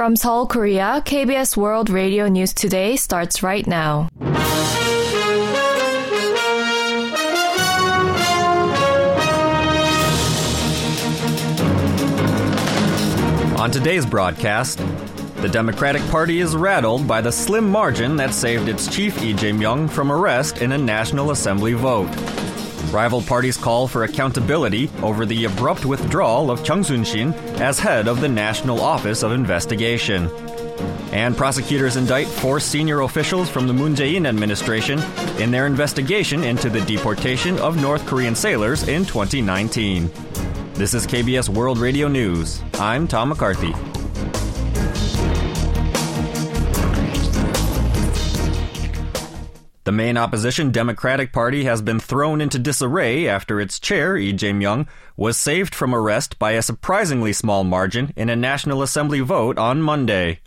From Seoul, Korea, KBS World Radio News Today starts right now. On today's broadcast, the Democratic Party is rattled by the slim margin that saved its chief Lee Jae-myung from arrest in a National Assembly vote. Rival parties call for accountability over the abrupt withdrawal of Chung Sun-shin as head of the National Office of Investigation. And prosecutors indict four senior officials from the Moon Jae-in administration in their investigation into the deportation of North Korean sailors in 2019. This is KBS World Radio News. I'm Tom McCarthy. The main opposition Democratic Party has been thrown into disarray after its chair, Lee Jae-myung, was saved from arrest by a surprisingly small margin in a National Assembly vote on Monday.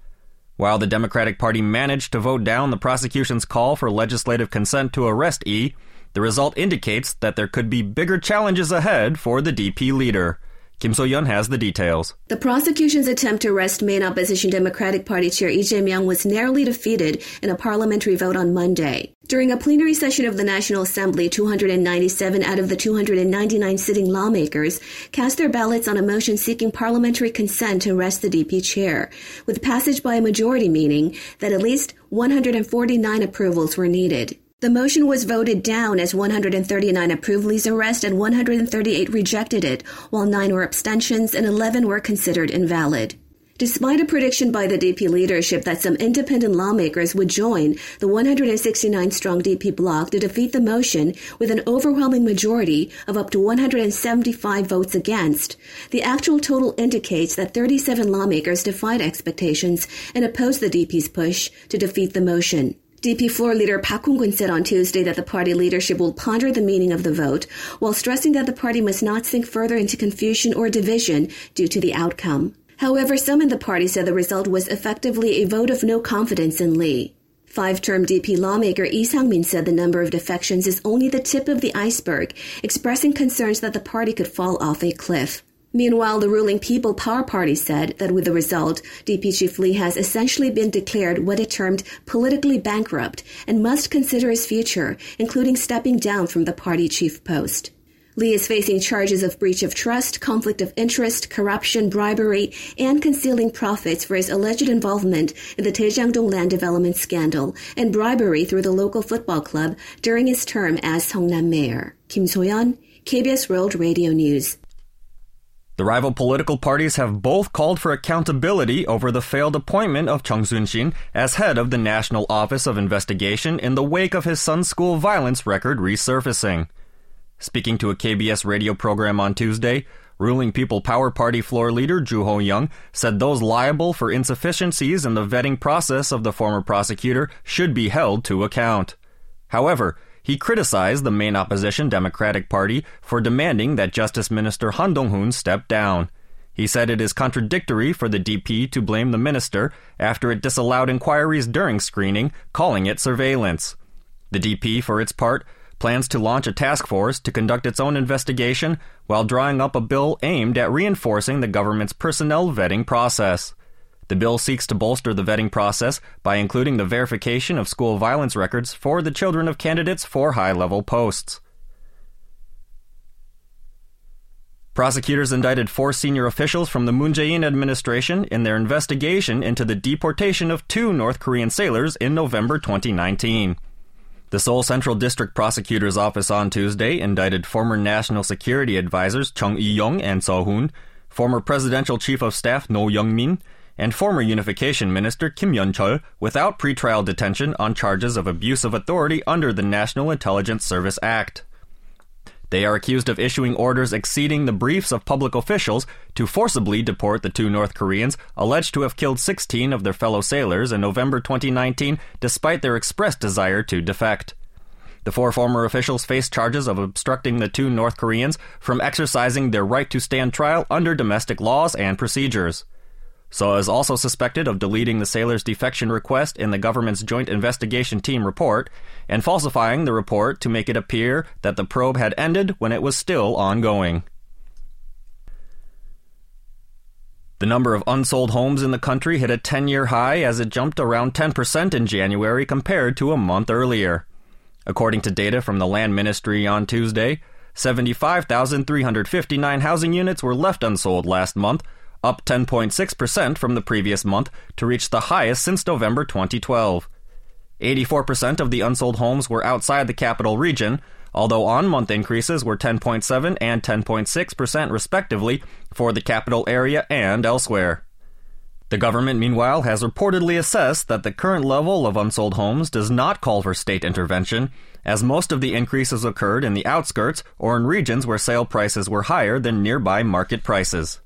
While the Democratic Party managed to vote down the prosecution's call for legislative consent to arrest E, the result indicates that there could be bigger challenges ahead for the DP leader. Kim So-yeon has the details. The prosecution's attempt to arrest main opposition Democratic Party chair Lee Jae-myung was narrowly defeated in a parliamentary vote on Monday. During a plenary session of the National Assembly, 297 out of the 299 sitting lawmakers cast their ballots on a motion seeking parliamentary consent to arrest the DP chair, with passage by a majority meaning that at least 149 approvals were needed. The motion was voted down as 139 approved Lee's arrest and 138 rejected it, while 9 were abstentions and 11 were considered invalid. Despite a prediction by the DP leadership that some independent lawmakers would join the 169 strong DP bloc to defeat the motion with an overwhelming majority of up to 175 votes against, the actual total indicates that 37 lawmakers defied expectations and opposed the DP's push to defeat the motion. DP floor leader Park Hong-kun said on Tuesday that the party leadership will ponder the meaning of the vote, while stressing that the party must not sink further into confusion or division due to the outcome. However, some in the party said the result was effectively a vote of no confidence in Lee. Five-term DP lawmaker Lee Sang-min said the number of defections is only the tip of the iceberg, expressing concerns that the party could fall off a cliff. Meanwhile, the ruling People Power Party said that with the result, DP Chief Lee has essentially been declared what it termed politically bankrupt and must consider his future, including stepping down from the party chief post. Lee is facing charges of breach of trust, conflict of interest, corruption, bribery, and concealing profits for his alleged involvement in the Daejang-dong land development scandal and bribery through the local football club during his term as Seongnam mayor. Kim Soyeon, KBS World Radio News. The rival political parties have both called for accountability over the failed appointment of Chung Soon-shin as head of the National Office of Investigation in the wake of his son's school violence record resurfacing. Speaking to a KBS radio program on Tuesday, ruling People Power Party floor leader Ju Ho-young said those liable for insufficiencies in the vetting process of the former prosecutor should be held to account. However, he criticized the main opposition Democratic Party for demanding that Justice Minister Han Dong-hoon step down. He said it is contradictory for the DP to blame the minister after it disallowed inquiries during screening, calling it surveillance. The DP, for its part, plans to launch a task force to conduct its own investigation while drawing up a bill aimed at reinforcing the government's personnel vetting process. The bill seeks to bolster the vetting process by including the verification of school violence records for the children of candidates for high level posts. Prosecutors indicted four senior officials from the Moon Jae-in administration in their investigation into the deportation of two North Korean sailors in November 2019. The Seoul Central District Prosecutor's Office on Tuesday indicted former National Security Advisors Chung Eui-yong and Seo Hoon, former Presidential Chief of Staff No Young-min, and former Unification Minister Kim Yeon-chol without pretrial detention on charges of abuse of authority under the National Intelligence Service Act. They are accused of issuing orders exceeding the briefs of public officials to forcibly deport the two North Koreans alleged to have killed 16 of their fellow sailors in November 2019 despite their expressed desire to defect. The four former officials face charges of obstructing the two North Koreans from exercising their right to stand trial under domestic laws and procedures. Seo is also suspected of deleting the sailor's defection request in the government's Joint Investigation Team report and falsifying the report to make it appear that the probe had ended when it was still ongoing. The number of unsold homes in the country hit a 10 year high as it jumped around 10% in January compared to a month earlier. According to data from the Land Ministry on Tuesday, 75,359 housing units were left unsold last month, up 10.6% from the previous month to reach the highest since November 2012. 84% of the unsold homes were outside the capital region, although on month increases were 10.7 and 10.6% respectively for the capital area and elsewhere. The government, meanwhile, has reportedly assessed that the current level of unsold homes does not call for state intervention, as most of the increases occurred in the outskirts or in regions where sale prices were higher than nearby market prices.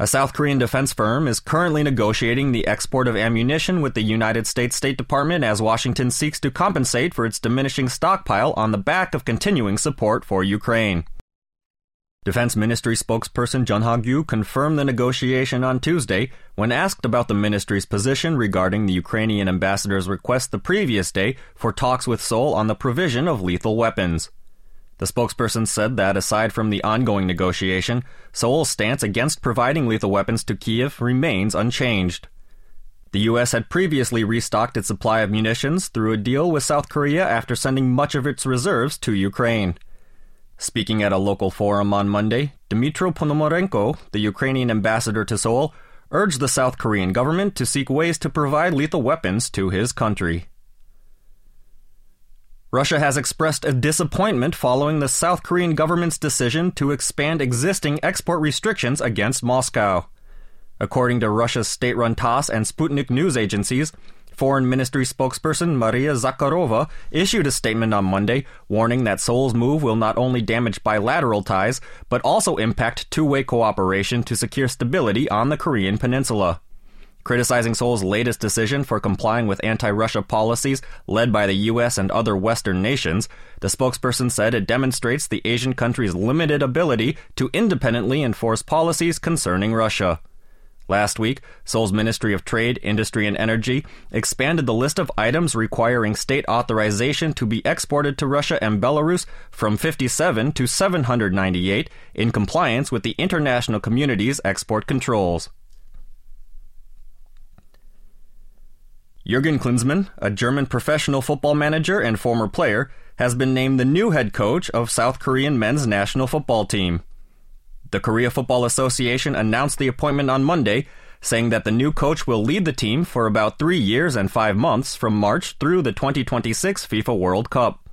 A South Korean defense firm is currently negotiating the export of ammunition with the United States State Department as Washington seeks to compensate for its diminishing stockpile on the back of continuing support for Ukraine. Defense Ministry spokesperson Jun Ha-gyu confirmed the negotiation on Tuesday when asked about the ministry's position regarding the Ukrainian ambassador's request the previous day for talks with Seoul on the provision of lethal weapons. The spokesperson said that aside from the ongoing negotiation, Seoul's stance against providing lethal weapons to Kiev remains unchanged. The U.S. had previously restocked its supply of munitions through a deal with South Korea after sending much of its reserves to Ukraine. Speaking at a local forum on Monday, Dmytro Ponomarenko, the Ukrainian ambassador to Seoul, urged the South Korean government to seek ways to provide lethal weapons to his country. Russia has expressed a disappointment following the South Korean government's decision to expand existing export restrictions against Moscow. According to Russia's state run TASS and Sputnik news agencies, Foreign Ministry spokesperson Maria Zakharova issued a statement on Monday warning that Seoul's move will not only damage bilateral ties, but also impact two way cooperation to secure stability on the Korean peninsula criticizing Seoul's latest decision for complying with anti Russia policies led by the U.S. and other Western nations, the spokesperson said it demonstrates the Asian country's limited ability to independently enforce policies concerning Russia. Last week, Seoul's Ministry of Trade, Industry, and Energy expanded the list of items requiring state authorization to be exported to Russia and Belarus from 57 to 798 in compliance with the international community's export controls. Jurgen Klinsmann, a German professional football manager and former player, has been named the new head coach of South Korean men's national football team. The Korea Football Association announced the appointment on Monday, saying that the new coach will lead the team for about three years and five months from March through the 2026 FIFA World Cup.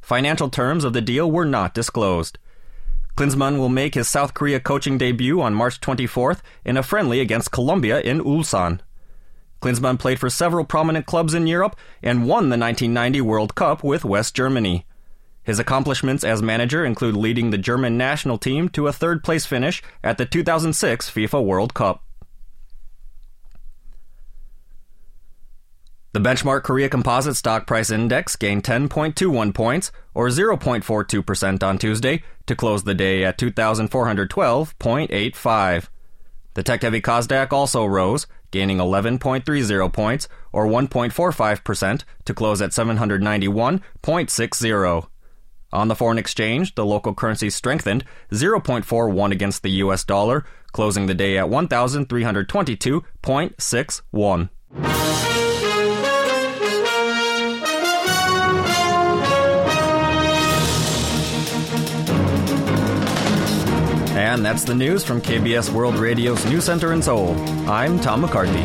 Financial terms of the deal were not disclosed. Klinsmann will make his South Korea coaching debut on March 24th in a friendly against Colombia in Ulsan. Klinsmann played for several prominent clubs in Europe and won the 1990 World Cup with West Germany. His accomplishments as manager include leading the German national team to a third place finish at the 2006 FIFA World Cup. The benchmark Korea Composite Stock Price Index gained 10.21 points, or 0.42% on Tuesday, to close the day at 2,412.85. The tech heavy Kosdaq also rose, gaining 11.30 points, or 1.45%, to close at 791.60. On the foreign exchange, the local currency strengthened 0.41 against the US dollar, closing the day at 1,322.61. And that's the news from KBS World Radio's News Center in Seoul. I'm Tom McCarthy.